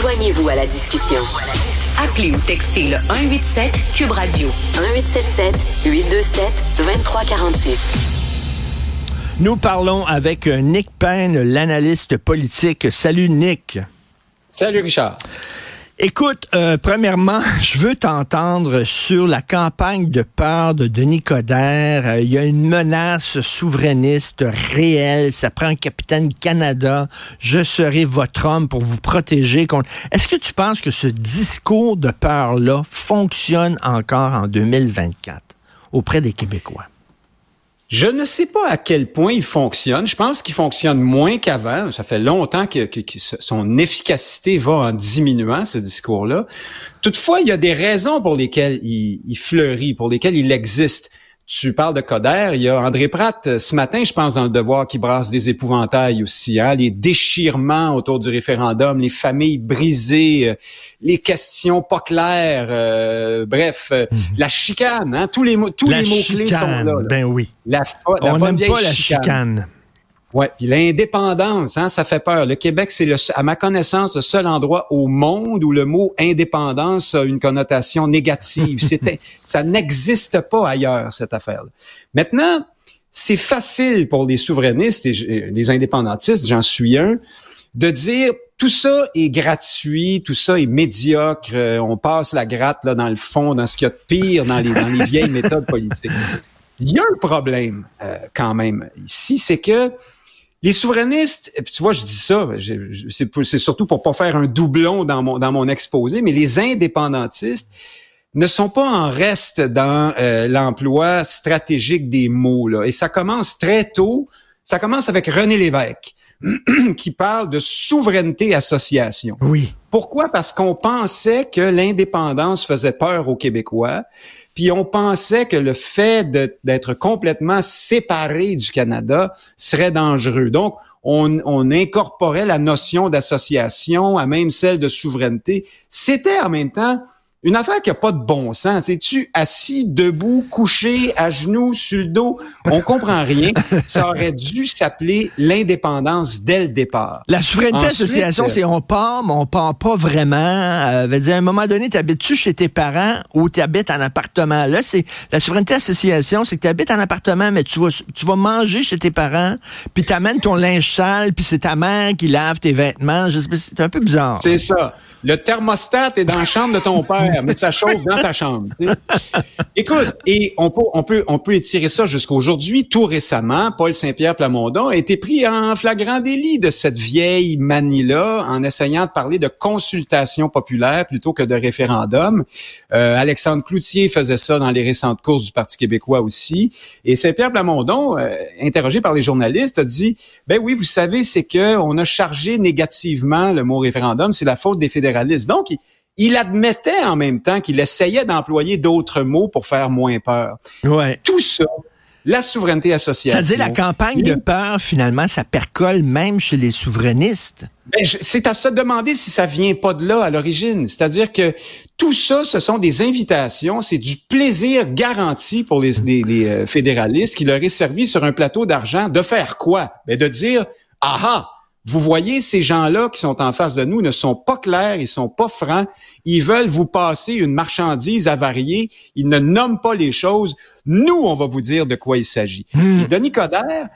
Joignez-vous à la discussion. Appelez ou textez le 187 Cube Radio 1877 827 2346. Nous parlons avec Nick Payne, l'analyste politique. Salut Nick. Salut Richard. Écoute, euh, premièrement, je veux t'entendre sur la campagne de peur de Denis Coderre. Euh, il y a une menace souverainiste réelle. Ça prend un capitaine Canada. Je serai votre homme pour vous protéger contre. Est-ce que tu penses que ce discours de peur-là fonctionne encore en 2024 auprès des Québécois? Je ne sais pas à quel point il fonctionne. Je pense qu'il fonctionne moins qu'avant. Ça fait longtemps que, son efficacité va en diminuant, ce discours-là. Toutefois, il y a des raisons pour lesquelles il, fleurit, pour lesquelles il existe. Tu parles de Coder, il y a André Pratt euh, ce matin, je pense, dans le devoir qui brasse des épouvantails aussi, hein, les déchirements autour du référendum, les familles brisées, euh, les questions pas claires, euh, bref, mhm. la chicane, hein, tous les mots, tous les mots clés sont là, Ben oui. La, On n'aime pas la chicane. Ouais, puis l'indépendance, hein, ça fait peur. Le Québec, c'est à ma connaissance le seul endroit au monde où le mot indépendance a une connotation négative. C'était, ça n'existe pas ailleurs cette affaire. -là. Maintenant, c'est facile pour les souverainistes et les indépendantistes, j'en suis un, de dire tout ça est gratuit, tout ça est médiocre, euh, on passe la gratte là dans le fond, dans ce qu'il y a de pire dans les, dans les vieilles méthodes politiques. Il y a un problème euh, quand même ici, c'est que les souverainistes, et puis tu vois, je dis ça, c'est surtout pour pas faire un doublon dans mon, dans mon exposé, mais les indépendantistes ne sont pas en reste dans euh, l'emploi stratégique des mots. Là. Et ça commence très tôt. Ça commence avec René Lévesque, qui parle de souveraineté association. Oui. Pourquoi? Parce qu'on pensait que l'indépendance faisait peur aux Québécois puis on pensait que le fait d'être complètement séparé du Canada serait dangereux. Donc, on, incorporait la notion d'association à même celle de souveraineté. C'était en même temps une affaire qui a pas de bon sens. Es-tu assis, debout, couché, à genoux, sur le dos? On comprend rien. Ça aurait dû s'appeler l'indépendance dès le départ. La souveraineté association, euh, c'est on part, mais on part pas vraiment. Euh, veut dire, à un moment donné, t'habites-tu chez tes parents ou tu habites en appartement? Là, c'est la souveraineté association, c'est que tu habites en appartement, mais tu vas, tu vas manger chez tes parents, puis t'amènes ton linge sale, puis c'est ta mère qui lave tes vêtements. C'est un peu bizarre. C'est ça. Le thermostat est dans la chambre de ton père, mais ça chauffe dans ta chambre. Écoute, et on peut, on peut, on peut étirer ça jusqu'à aujourd'hui. Tout récemment, Paul Saint-Pierre Plamondon a été pris en flagrant délit de cette vieille manie-là en essayant de parler de consultation populaire plutôt que de référendum. Euh, Alexandre Cloutier faisait ça dans les récentes courses du Parti québécois aussi. Et Saint-Pierre Plamondon, euh, interrogé par les journalistes, a dit, ben oui, vous savez, c'est que on a chargé négativement le mot référendum, c'est la faute des donc, il, admettait en même temps qu'il essayait d'employer d'autres mots pour faire moins peur. Ouais. Tout ça, la souveraineté associée. Ça veut dire la campagne de peur, finalement, ça percole même chez les souverainistes. Ben, c'est à se demander si ça vient pas de là à l'origine. C'est-à-dire que tout ça, ce sont des invitations, c'est du plaisir garanti pour les, euh, fédéralistes qui leur est servi sur un plateau d'argent de faire quoi? Ben, de dire, ah ah, vous voyez, ces gens-là qui sont en face de nous ne sont pas clairs, ils sont pas francs, ils veulent vous passer une marchandise avariée, ils ne nomment pas les choses. Nous, on va vous dire de quoi il s'agit. Hmm. Denis Coderre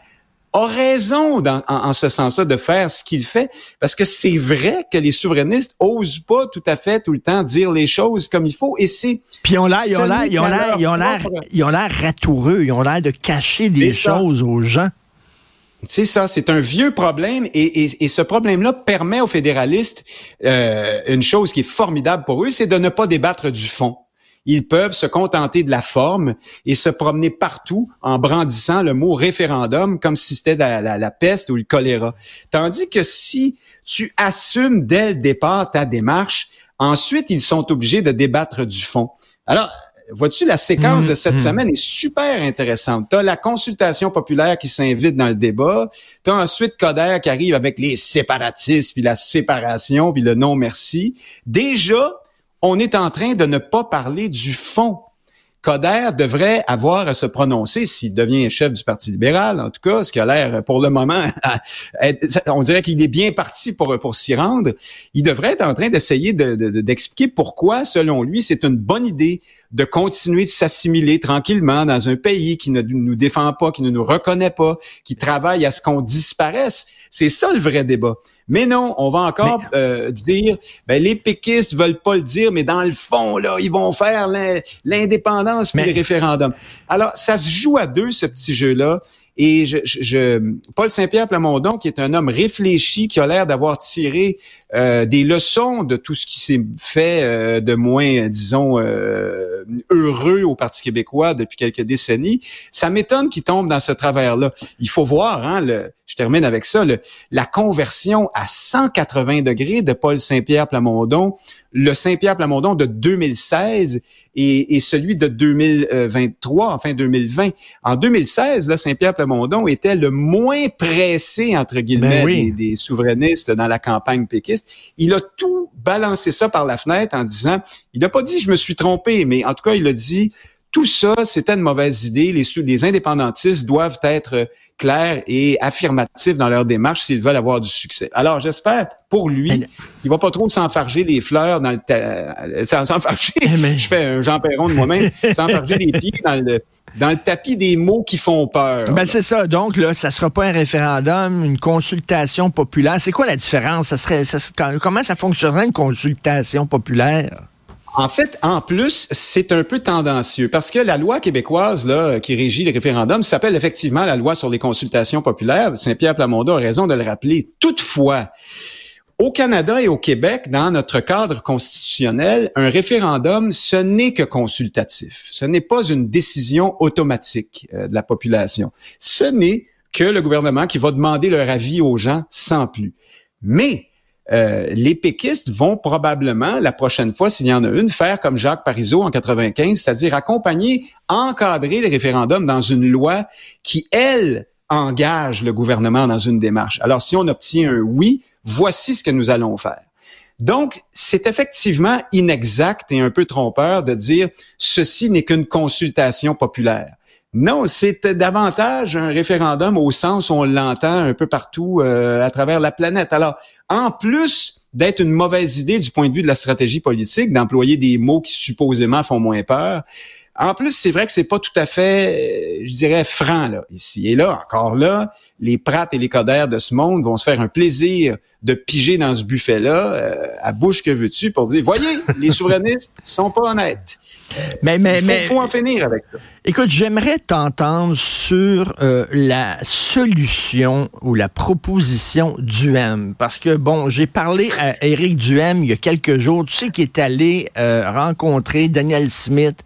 a raison en, ce sens-là de faire ce qu'il fait, parce que c'est vrai que les souverainistes osent pas tout à fait tout le temps dire les choses comme il faut, et c'est... Puis ils ont l'air, ils ont l'air, ils ont l'air, ils ont l'air ratoureux, ils ont l'air de cacher des choses aux gens. C'est ça, c'est un vieux problème et, ce problème-là permet aux fédéralistes euh, une chose qui est formidable pour eux, c'est de ne pas débattre du fond. Ils peuvent se contenter de la forme et se promener partout en brandissant le mot référendum comme si c'était la, la, peste ou le choléra. Tandis que si tu assumes dès le départ ta démarche, ensuite ils sont obligés de débattre du fond. Alors, Vois-tu, la séquence de cette mm-hmm. semaine est super intéressante. Tu as la consultation populaire qui s'invite dans le débat. Tu as ensuite Coder qui arrive avec les séparatistes, puis la séparation, puis le non-merci. Déjà, on est en train de ne pas parler du fond. Coder devrait avoir à se prononcer s'il devient chef du Parti libéral, en tout cas, ce qui a l'air pour le moment, on dirait qu'il est bien parti pour, pour s'y rendre. Il devrait être en train d'essayer d'expliquer de, pourquoi, selon lui, c'est une bonne idée de continuer de s'assimiler tranquillement dans un pays qui ne nous défend pas, qui ne nous reconnaît pas, qui travaille à ce qu'on disparaisse. C'est ça le vrai débat. Mais non, on va encore euh, dire, ben, les péquistes veulent pas le dire, mais dans le fond, là, ils vont faire l'indépendance puis les référendums. Alors, ça se joue à deux, ce petit jeu-là. Et je, je, Paul Saint-Pierre Plamondon, qui est un homme réfléchi, qui a l'air d'avoir tiré euh, des leçons de tout ce qui s'est fait euh, de moins, disons, euh, heureux au Parti québécois depuis quelques décennies, ça m'étonne qu'il tombe dans ce travers-là. Il faut voir, hein, le, je termine avec ça, le, la conversion à 180 degrés de Paul Saint-Pierre Plamondon, le Saint-Pierre Plamondon de 2016 et, et, celui de 2023, enfin 2020. En 2016, là, Saint-Pierre Plamondon était le moins pressé, entre guillemets, ben des, souverainistes dans la campagne péquiste. Il a tout balancé ça par la fenêtre en disant, il n'a pas dit je me suis trompé, mais en tout cas, il a dit, tout ça, c'était une mauvaise idée. Les, les indépendantistes doivent être clairs et affirmatifs dans leur démarche s'ils veulent avoir du succès. Alors, j'espère pour lui qu'il va pas trop s'enfarger les fleurs dans le euh, s'enfarger. Eh, je fais un Jean Perron de moi-même, s'enfarger les pieds dans le dans le tapis des mots qui font peur. Ben c'est ça. Donc là, ça sera pas un référendum, une consultation populaire. C'est quoi la différence? Ça serait comment ça fonctionnerait une consultation populaire? En fait, en plus, c'est un peu tendancieux parce que la loi québécoise là, qui régit les référendums s'appelle effectivement la loi sur les consultations populaires. Saint-Pierre Plamondon a raison de le rappeler. Toutefois, au Canada et au Québec, dans notre cadre constitutionnel, un référendum, ce n'est que consultatif. Ce n'est pas une décision automatique euh, de la population. Ce n'est que le gouvernement qui va demander leur avis aux gens sans plus. Mais euh, les péquistes vont probablement, la prochaine fois, s'il y en a une, faire comme Jacques Parizeau en 95, c'est-à-dire accompagner, encadrer les référendums dans une loi qui, elle, engage le gouvernement dans une démarche. Alors, si on obtient un oui, voici ce que nous allons faire. Donc, c'est effectivement inexact et un peu trompeur de dire ceci n'est qu'une consultation populaire. Non, c'est davantage un référendum au sens où on l'entend un peu partout euh, à travers la planète. Alors, en plus d'être une mauvaise idée du point de vue de la stratégie politique, d'employer des mots qui supposément font moins peur, en plus, c'est vrai que c'est pas tout à fait, euh, je dirais, franc là ici. Et là, encore là, les prates et les codères de ce monde vont se faire un plaisir de piger dans ce buffet-là, euh, à bouche que veux-tu, pour dire, voyez, les souverainistes sont pas honnêtes. Mais, mais, Il faut, en finir avec ça. Écoute, j'aimerais t'entendre sur euh, la solution ou la proposition M. Parce que, bon, j'ai parlé à Éric Duhem il y a quelques jours. Tu sais qu'il est allé euh, rencontrer Daniel Smith,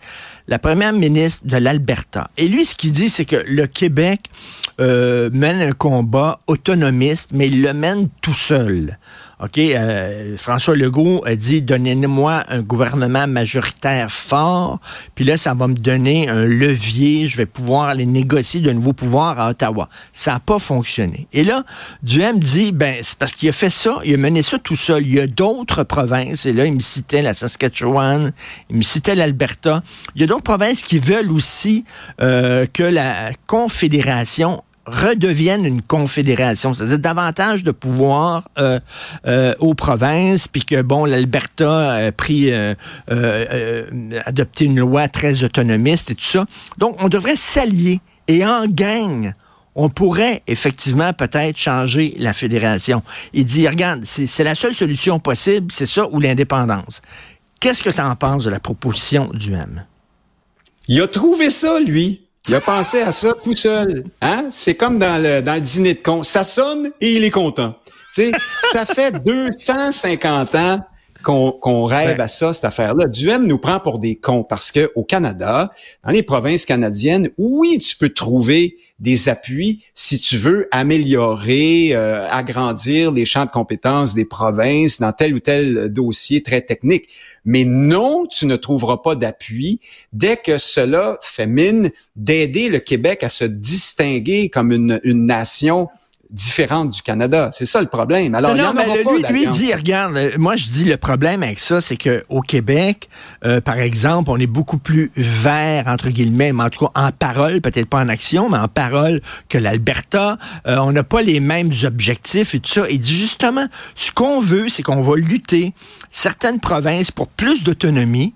la première ministre de l'Alberta. Et lui, ce qu'il dit, c'est que le Québec euh, mène un combat autonomiste, mais il le mène tout seul. OK, euh, François Legault a dit donnez-moi un gouvernement majoritaire fort, puis là ça va me donner un levier, je vais pouvoir aller négocier de nouveaux pouvoirs à Ottawa. Ça n'a pas fonctionné. Et là, Duhem dit ben c'est parce qu'il a fait ça, il a mené ça tout seul. Il y a d'autres provinces et là il me citait la Saskatchewan, il me citait l'Alberta. Il y a d'autres provinces qui veulent aussi euh, que la Confédération redevienne une confédération, c'est-à-dire davantage de pouvoir euh, euh, aux provinces, puis que bon, l'Alberta a pris euh, adopté une loi très autonomiste et tout ça. Donc, on devrait s'allier et en gang. On pourrait effectivement peut-être changer la fédération. Il dit, regarde, c'est la seule solution possible, c'est ça ou l'indépendance. Qu'est-ce que tu en penses de la proposition du M? Il a trouvé ça, lui. Il a pensé à ça tout seul. Hein? C'est comme dans le, dans le dîner de con. Ça sonne et il est content. ça fait 250 ans qu'on rêve à ça, cette affaire-là. Duhem nous prend pour des cons parce que au Canada, dans les provinces canadiennes, oui, tu peux trouver des appuis si tu veux améliorer, euh, agrandir les champs de compétences des provinces dans tel ou tel dossier très technique. Mais non, tu ne trouveras pas d'appui dès que cela fait mine d'aider le Québec à se distinguer comme une, une nation différente du Canada. C'est ça le problème. Alors, non, il y en lui, lui dit, regarde, euh, moi je dis le problème avec ça, c'est que au Québec, euh, par exemple, on est beaucoup plus vert entre guillemets, mais en tout cas en parole, peut-être pas en action, mais en parole que l'Alberta. Euh, on n'a pas les mêmes objectifs et tout ça. Il dit justement, ce qu'on veut, c'est qu'on va lutter certaines provinces pour plus d'autonomie.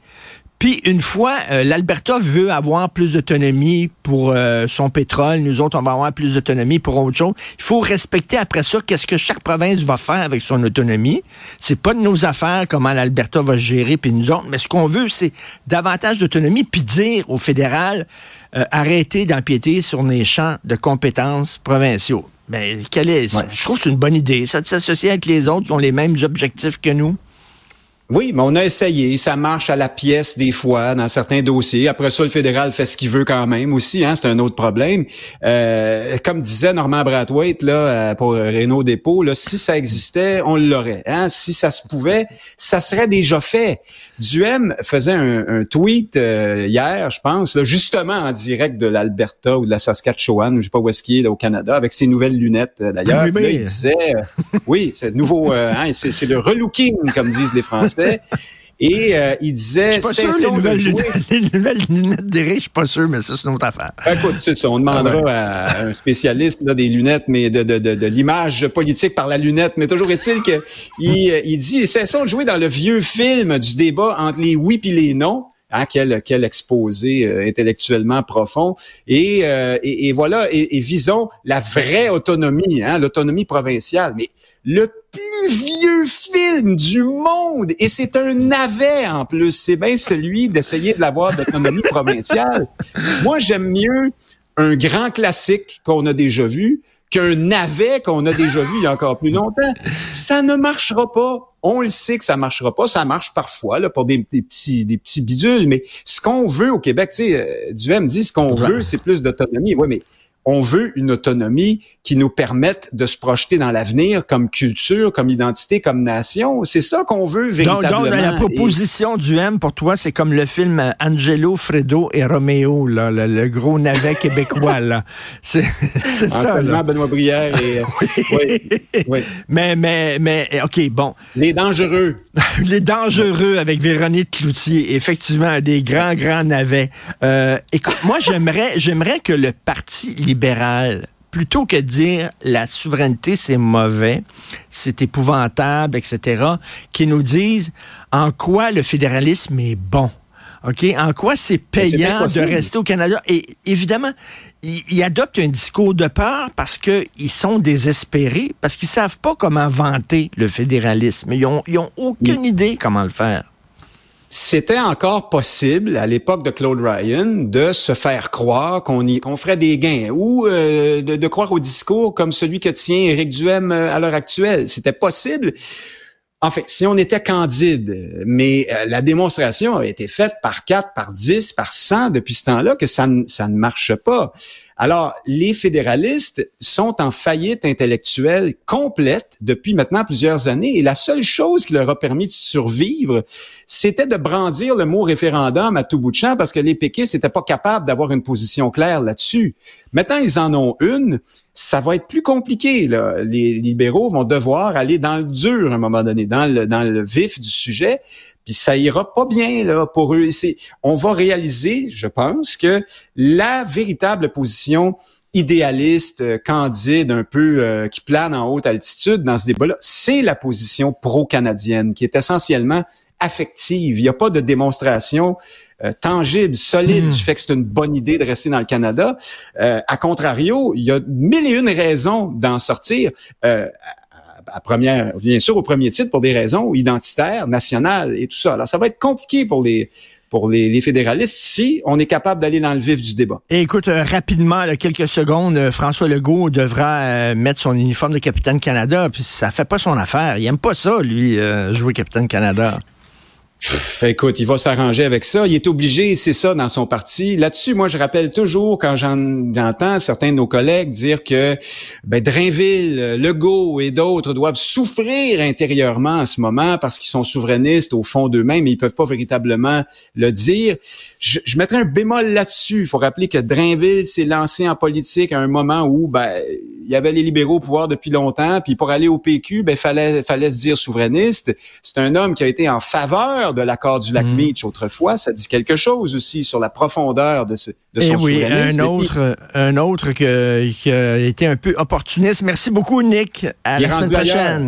Puis une fois, euh, l'Alberta veut avoir plus d'autonomie pour euh, son pétrole, nous autres, on va avoir plus d'autonomie pour autre chose. Il faut respecter après ça qu'est-ce que chaque province va faire avec son autonomie. C'est pas de nos affaires comment l'Alberta va gérer puis nous autres, mais ce qu'on veut, c'est davantage d'autonomie puis dire au fédéral euh, arrêtez d'empiéter sur les champs de compétences provinciaux. Mais ben, quel est, je trouve que c'est une bonne idée, ça de s'associer avec les autres qui ont les mêmes objectifs que nous. Oui, mais on a essayé. Ça marche à la pièce des fois dans certains dossiers. Après ça, le fédéral fait ce qu'il veut quand même aussi. Hein, c'est un autre problème. Euh, comme disait Normand Brathwaite là euh, pour Renault Dépôt, là, si ça existait, on l'aurait. Hein? Si ça se pouvait, ça serait déjà fait. Duhem faisait un, tweet euh, hier, je pense, là, justement en direct de l'Alberta ou de la Saskatchewan, je sais pas où est-ce qu'il est, au Canada, avec ses nouvelles lunettes d'ailleurs. Oui, il disait, oui, c'est nouveau, hein, c'est le relooking comme disent les Français. Et euh, il disait, je suis pas sûr, les nouvelles, lunettes, les nouvelles lunettes d'Éric, je suis pas sûr, mais ça, c'est une autre affaire. Ben, écoute, c'est ça, on demandera ah à un spécialiste là, des lunettes, mais de, de, de, de l'image politique par la lunette. Mais toujours est-il qu'il il, il dit, cessons de jouer dans le vieux film du débat entre les oui et les non. Hein, quel, quel exposé euh, intellectuellement profond. Et, euh, et, voilà, et, visons la vraie autonomie, hein, l'autonomie provinciale. Mais le plus vieux film du monde, et c'est un navet en plus, c'est bien celui d'essayer de l'avoir d'autonomie provinciale. Moi, j'aime mieux un grand classique qu'on a déjà vu qu'un navet qu'on a déjà vu il y a encore plus longtemps. Ça ne marchera pas. On le sait que ça marchera pas. Ça marche parfois là, pour des, petits des petits bidules, mais ce qu'on veut au Québec, tu sais, euh, Duhem dit ce qu'on veut, c'est plus d'autonomie. Oui, mais on veut une autonomie qui nous permette de se projeter dans l'avenir comme culture, comme identité, comme nation. C'est ça qu'on veut véritablement. Donc, la proposition du M pour toi, c'est comme le film Angelo, Fredo et Romeo, là, le, gros navet québécois. là. C'est ça. Là. Benoît Brière et... oui. oui. Mais, mais, mais, OK, bon. Les dangereux. Les dangereux avec Véronique Cloutier. Effectivement, des grands, grands navets. Euh, écoute, moi, j'aimerais, j'aimerais que le Parti libéral, plutôt que de dire la souveraineté c'est mauvais, c'est épouvantable, etc., qui nous disent en quoi le fédéralisme est bon. OK? En quoi c'est payant de rester au Canada? Et évidemment, ils, adoptent un discours de peur parce qu'ils sont désespérés, parce qu'ils savent pas comment vanter le fédéralisme. Ils ont, ils ont aucune idée comment le faire c'était encore possible à l'époque de Claude Ryan de se faire croire qu'on y qu'on ferait des gains ou euh, de, croire au discours comme celui que tient Éric Duhem euh, à l'heure actuelle. C'était possible. En fait, si on était candide, mais euh, la démonstration a été faite par 4, par 10, par 100 depuis ce temps-là que ça ne marche pas. Alors, les fédéralistes sont en faillite intellectuelle complète depuis maintenant plusieurs années et la seule chose qui leur a permis de survivre, c'était de brandir le mot référendum à tout bout de champ parce que les péquistes n'étaient pas capables d'avoir une position claire là-dessus. Maintenant, ils en ont une. Ça va être plus compliqué. Là. Les libéraux vont devoir aller dans le dur à un moment donné, dans le, dans le vif du sujet puis ça ira pas bien là pour eux. C'est, on va réaliser, je pense, que la véritable position idéaliste, euh, candide, un peu euh, qui plane en haute altitude dans ce débat-là, c'est la position pro-canadienne qui est essentiellement affective. Il n'y a pas de démonstration euh, tangible, solide hmm. du fait que c'est une bonne idée de rester dans le Canada. à contrario, il y a mille et une raisons d'en sortir bien sûr au premier titre pour des raisons identitaires, nationales et tout ça. Alors ça va être compliqué pour les pour les, fédéralistes si on est capable d'aller dans le vif du débat. écoute, euh, rapidement, quelques secondes, euh, François Legault devra euh, mettre son uniforme de capitaine Canada, puis ça fait pas son affaire. Il aime pas ça, lui, jouer capitaine Canada écoute, il va s'arranger avec ça. Il est obligé, c'est ça, dans son parti. Là-dessus, moi, je rappelle toujours, quand j'entends certains de nos collègues dire que ben, Drainville, Legault et d'autres doivent souffrir intérieurement en ce moment parce qu'ils sont souverainistes au fond d'eux-mêmes et ils peuvent pas véritablement le dire. Je, mettrais un bémol là-dessus. Il faut rappeler que Drainville s'est lancé en politique à un moment où ben, y avait les libéraux au pouvoir depuis longtemps, puis pour aller au PQ, ben fallait fallait se dire souverainiste. C'est un homme qui a été en faveur de l'accord du lac mm. Meach autrefois. Ça dit quelque chose aussi sur la profondeur de, ce, de son Et oui, un autre, un autre qui a été un peu opportuniste. Merci beaucoup, Nick. À la semaine prochaine.